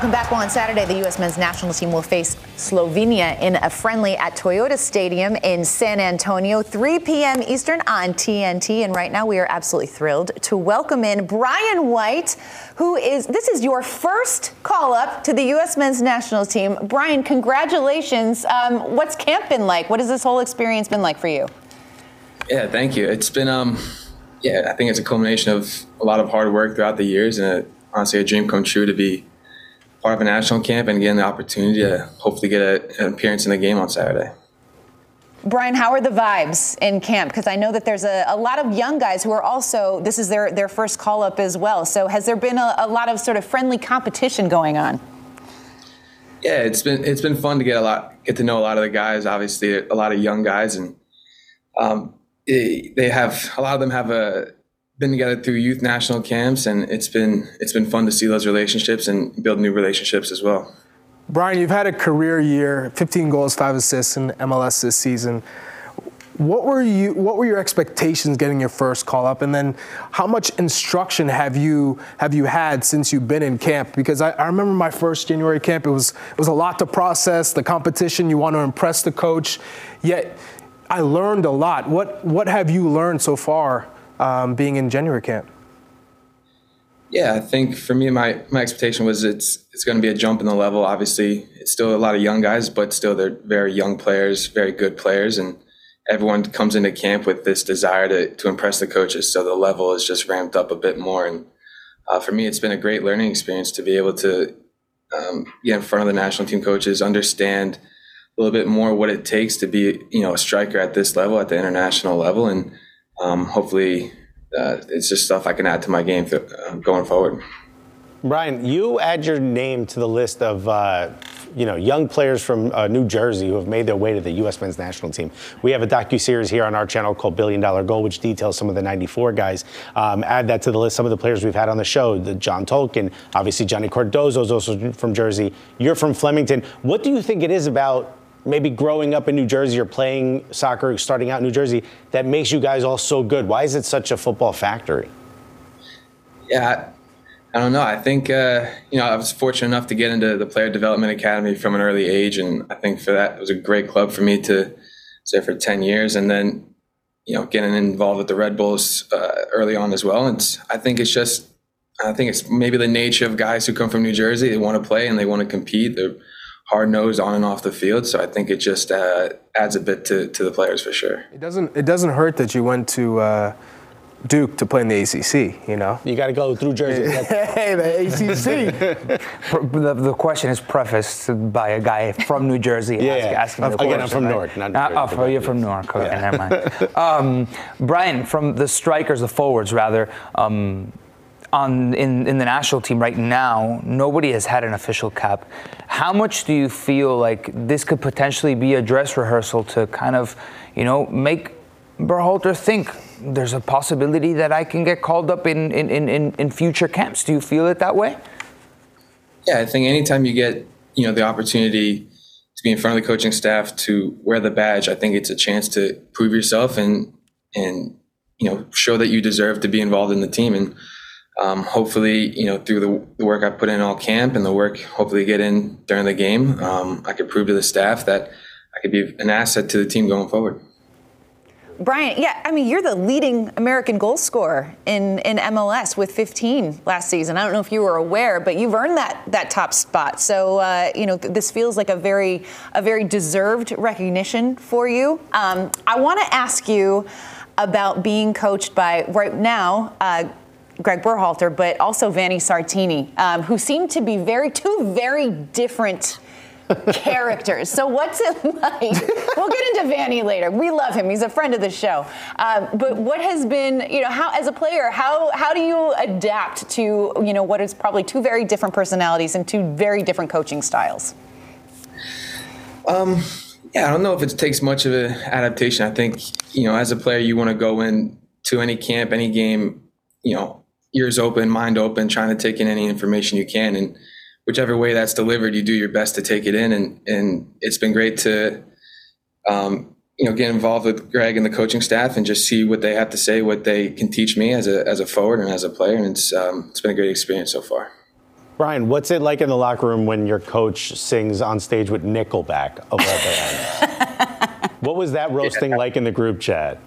Welcome back. Well, on Saturday, the U.S. men's national team will face Slovenia in a friendly at Toyota Stadium in San Antonio, 3 p.m. Eastern on TNT. And right now, we are absolutely thrilled to welcome in Brian White, who is this is your first call up to the U.S. men's national team. Brian, congratulations. Um, what's camp been like? What has this whole experience been like for you? Yeah, thank you. It's been, um, yeah, I think it's a culmination of a lot of hard work throughout the years and a, honestly a dream come true to be part of a national camp and getting the opportunity to hopefully get a, an appearance in the game on Saturday. Brian, how are the vibes in camp? Because I know that there's a, a, lot of young guys who are also, this is their, their first call up as well. So has there been a, a, lot of sort of friendly competition going on? Yeah, it's been it's been fun to get a lot get to know a lot of the guys. Obviously, a lot of young guys, and um, they have a lot of them have a been together through youth national camps, and it's been it's been fun to see those relationships and build new relationships as well. Brian, you've had a career year, 15 goals, five assists in MLS this season. What were you? What were your expectations getting your first call up, and then how much instruction have you have you had since you've been in camp? Because I, I remember my first January camp; it was it was a lot to process. The competition, you want to impress the coach, yet I learned a lot. What what have you learned so far um, being in January camp? Yeah, I think for me, my my expectation was it's it's going to be a jump in the level. Obviously, it's still a lot of young guys, but still they're very young players, very good players, and everyone comes into camp with this desire to to impress the coaches. So the level is just ramped up a bit more. And uh, for me, it's been a great learning experience to be able to um, get in front of the national team coaches, understand a little bit more what it takes to be you know a striker at this level, at the international level, and um, hopefully uh, it's just stuff I can add to my game th- uh, going forward. Brian, you add your name to the list of uh, you know young players from uh, New Jersey who have made their way to the U.S. men's national team. We have a docu series here on our channel called Billion Dollar Goal, which details some of the '94 guys. Um, add that to the list. Some of the players we've had on the show, the John Tolkin, obviously Johnny Cardoso is also from Jersey. You're from Flemington. What do you think it is about maybe growing up in New Jersey or playing soccer, starting out in New Jersey, that makes you guys all so good? Why is it such a football factory? Yeah, I don't know. I think uh, you know I was fortunate enough to get into the Player Development Academy from an early age, and I think for that it was a great club for me to stay for ten years, and then you know getting involved with the Red Bulls uh, early on as well. And I think it's just I think it's maybe the nature of guys who come from New Jersey. They want to play and they want to compete. They're hard nosed on and off the field. So I think it just uh, adds a bit to, to the players for sure. It doesn't it doesn't hurt that you went to uh, Duke to play in the ACC. You know, you got to go through Jersey. hey, the ACC. the, the, question is prefaced by a guy from New Jersey yeah, ask, asking the Again, question, I'm from right? Newark. Not New uh, oh, you're from Newark. Okay, yeah. never mind. Um, Brian, from the strikers, the forwards rather. Um, on in, in the national team right now, nobody has had an official cap. How much do you feel like this could potentially be a dress rehearsal to kind of, you know, make Berhalter think there's a possibility that I can get called up in, in, in, in future camps? Do you feel it that way? Yeah, I think anytime you get, you know, the opportunity to be in front of the coaching staff, to wear the badge. I think it's a chance to prove yourself and and you know show that you deserve to be involved in the team. And um, hopefully, you know, through the, the, work I put in all camp and the work hopefully get in during the game, um, I could prove to the staff that I could be an asset to the team going forward. Brian, yeah, I mean, you're the leading American goal scorer in, in MLS with 15 last season. I don't know if you were aware, but you've earned that that top spot. So, uh, you know, th- this feels like a very a very deserved recognition for you. Um, I want to ask you about being coached by right now. Uh, Greg Berhalter, but also Vanni Sartini, um, who seem to be very two very different characters. So what's it like? we'll get into Vanni later. We love him. He's a friend of the show. Um, but what has been, you know, how as a player, how how do you adapt to, you know, what is probably two very different personalities and two very different coaching styles? Um, yeah, I don't know if it takes much of an adaptation. I think, you know, as a player, you want to go in to any camp, any game, you know, ears open, mind open, trying to take in any information you can. And whichever way that's delivered, you do your best to take it in. And and it's been great to um, you know get involved with Greg and the coaching staff and just see what they have to say, what they can teach me as a as a forward and as a player. And it's um, it's been a great experience so far. Brian, what's it like in the locker room when your coach sings on stage with Nickelback of all bands? what was that roasting yeah. like in the group chat?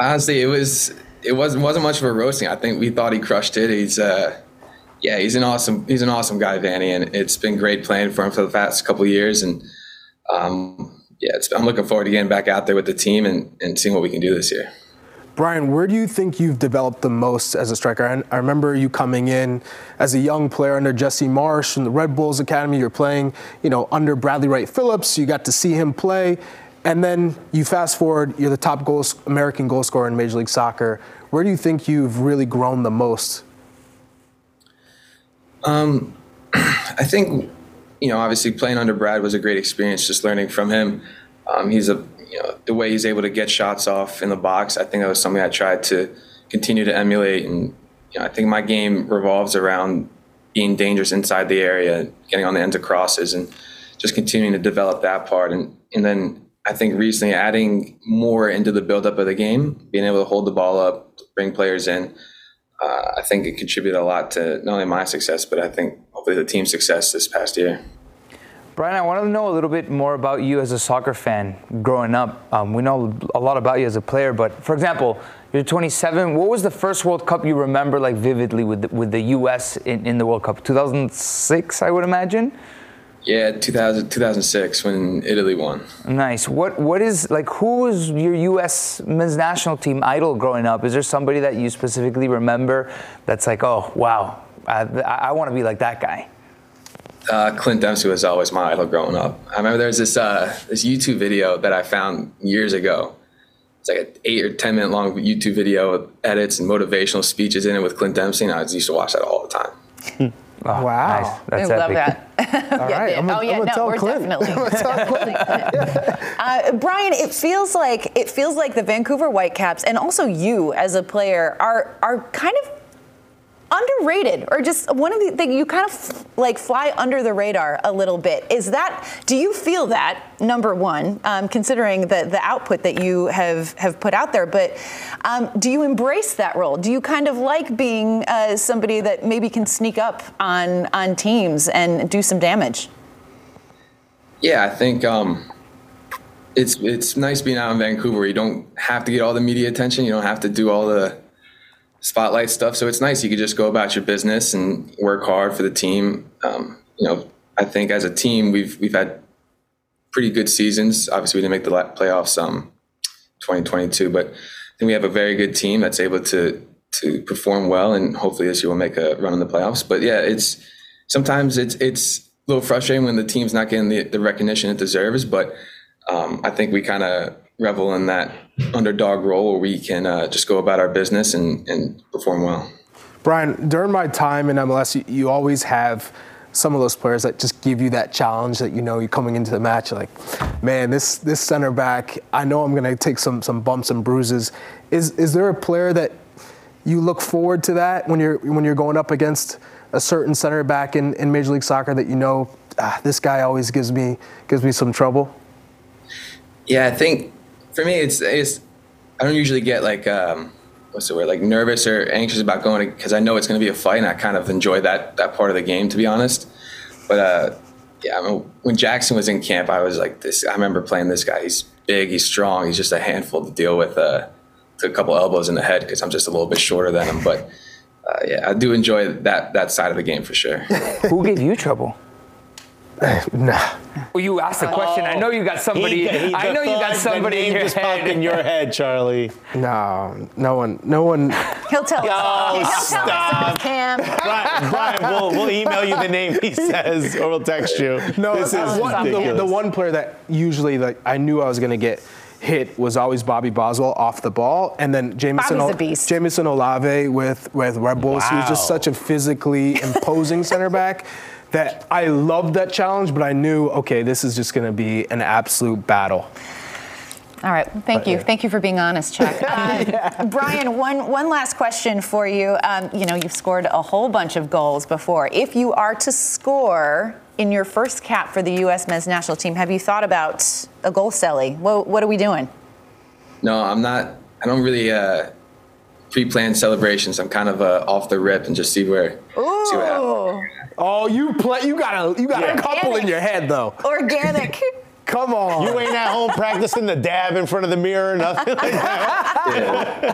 Honestly, it was it wasn't wasn't much of a roasting. I think we thought he crushed it. He's uh, yeah, he's an awesome he's an awesome guy, Vanni, and it's been great playing for him for the past couple years. And um, yeah, I'm looking forward to getting back out there with the team and, and seeing what we can do this year. Brian, where do you think you've developed the most as a striker? I, I remember you coming in as a young player under Jesse Marsch in the Red Bulls Academy. You're playing, you know, under Bradley Wright Phillips. You got to see him play, and then you fast forward. You're the top goals, American goal scorer in Major League Soccer. Where do you think you've really grown the most um, I think, you know, obviously playing under Brad was a great experience, just learning from him. Um, he's a, you know, the way he's able to get shots off in the box. I think that was something I tried to continue to emulate. And, you know, I think my game revolves around being dangerous inside the area, getting on the ends of crosses, and just continuing to develop that part. And, and then I think recently adding more into the buildup of the game, being able to hold the ball up, bring players in uh, I think it contributed a lot to not only my success, but I think hopefully the team's success this past year. Brian, I want to know a little bit more about you as a soccer fan growing up. Um, we know a lot about you as a player, but for example, you're 27. What was the first World Cup you remember like vividly with the, with the U.S. In, in the World Cup? 2006, I would imagine. Yeah, 2000, 2006 when Italy won. Nice. What what is like? Who was your U.S. men's national team idol growing up? Is there somebody that you specifically remember that's like, oh wow, I, I want to be like that guy? Uh, Clint Dempsey was always my idol growing up. I remember there's this uh, this YouTube video that I found years ago. It's like an eight or ten minute long YouTube video with edits and motivational speeches in it with Clint Dempsey, and I used to watch that all the time. Oh, wow. Nice. That's I love epic. that. All yeah, right. I'm oh, yeah, no, we're Clint. definitely. uh, Brian, it feels like it feels like the Vancouver Whitecaps and also you as a player are are kind of underrated or just one of the things you kind of like fly under the radar a little bit. Is that do you feel that number one um, considering the, the output that you have have put out there but um, do you embrace that role? Do you kind of like being uh, somebody that maybe can sneak up on on teams and do some damage? Yeah i think um, it's it's nice being out in vancouver. You don't have to get all the media attention. You don't have to do all the spotlight stuff. So it's nice. You could just go about your business and work hard for the team. Um, you know, I think as a team, we've we've had pretty good seasons. Obviously, we didn't make the playoffs um 2022, but I think we have a very good team that's able to to perform well, and hopefully this year we'll make a run in the playoffs. But yeah, it's sometimes it's it's a little frustrating when the team's not getting the, the recognition it deserves. But um, I think we kind of revel in that underdog role where we can uh, just go about our business and, and perform well. Brian, during my time in MLS, you, you, always have some of those players that just give you that challenge that you know you're coming into the match like, man, this this center back, I know I'm going to take some some bumps and bruises. Is is there a player that you look forward to that when you're when you're going up against a certain center back in, in Major League Soccer that you know ah, this guy always gives me gives me some trouble? Yeah, I think for me, it's it's I don't usually get like um, what's the word like nervous or anxious about going because I know it's going to be a fight, and I kind of enjoy that that part of the game, to be honest. But uh, yeah, I mean, when Jackson was in camp, I was like this. I remember playing this guy. He's big, he's strong, he's just a handful to deal with. Uh, a couple elbows in the head because I'm just a little bit shorter than him, but. Uh, yeah, I do enjoy that that side of the game for sure. Who gave you trouble? Nah. Well, you asked a question. I know you got oh. somebody. He- he- I know you got the somebody name in your just popped head. in your head, Charlie. No, no one, no one. He'll tell us. Oh, He'll stop. Cam. Brian, Brian we'll, we'll email you the name he says, or we'll text you. No, this is one- the, the one player that usually like I knew I was gonna get hit was always Bobby Boswell off the ball, and then Jamison Bobby's a beast. Jamison Olave with with Red Bulls. He was just such a physically imposing center back that I loved that challenge, but I knew okay, this is just gonna be an absolute battle. All right. Thank you. Thank you for being honest, Chuck. Uh, Brian, one, one last question for you. Um, you know, you've scored a whole bunch of goals before. If you are to score in your first cap for the U.S. men's national team, have you thought about a goal celly? What, what are we doing? No, I'm not. I don't really uh, pre-plan celebrations. I'm kind of uh, off the rip and just see where see what. Ooh, Oh, you play. You got a you got a couple in your head though. organic. Come on. You ain't at home practicing the dab in front of the mirror, or nothing like that.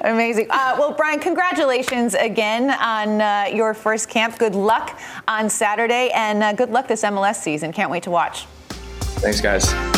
Amazing. Uh, well, Brian, congratulations again on uh, your first camp. Good luck on Saturday, and uh, good luck this MLS season. Can't wait to watch. Thanks, guys.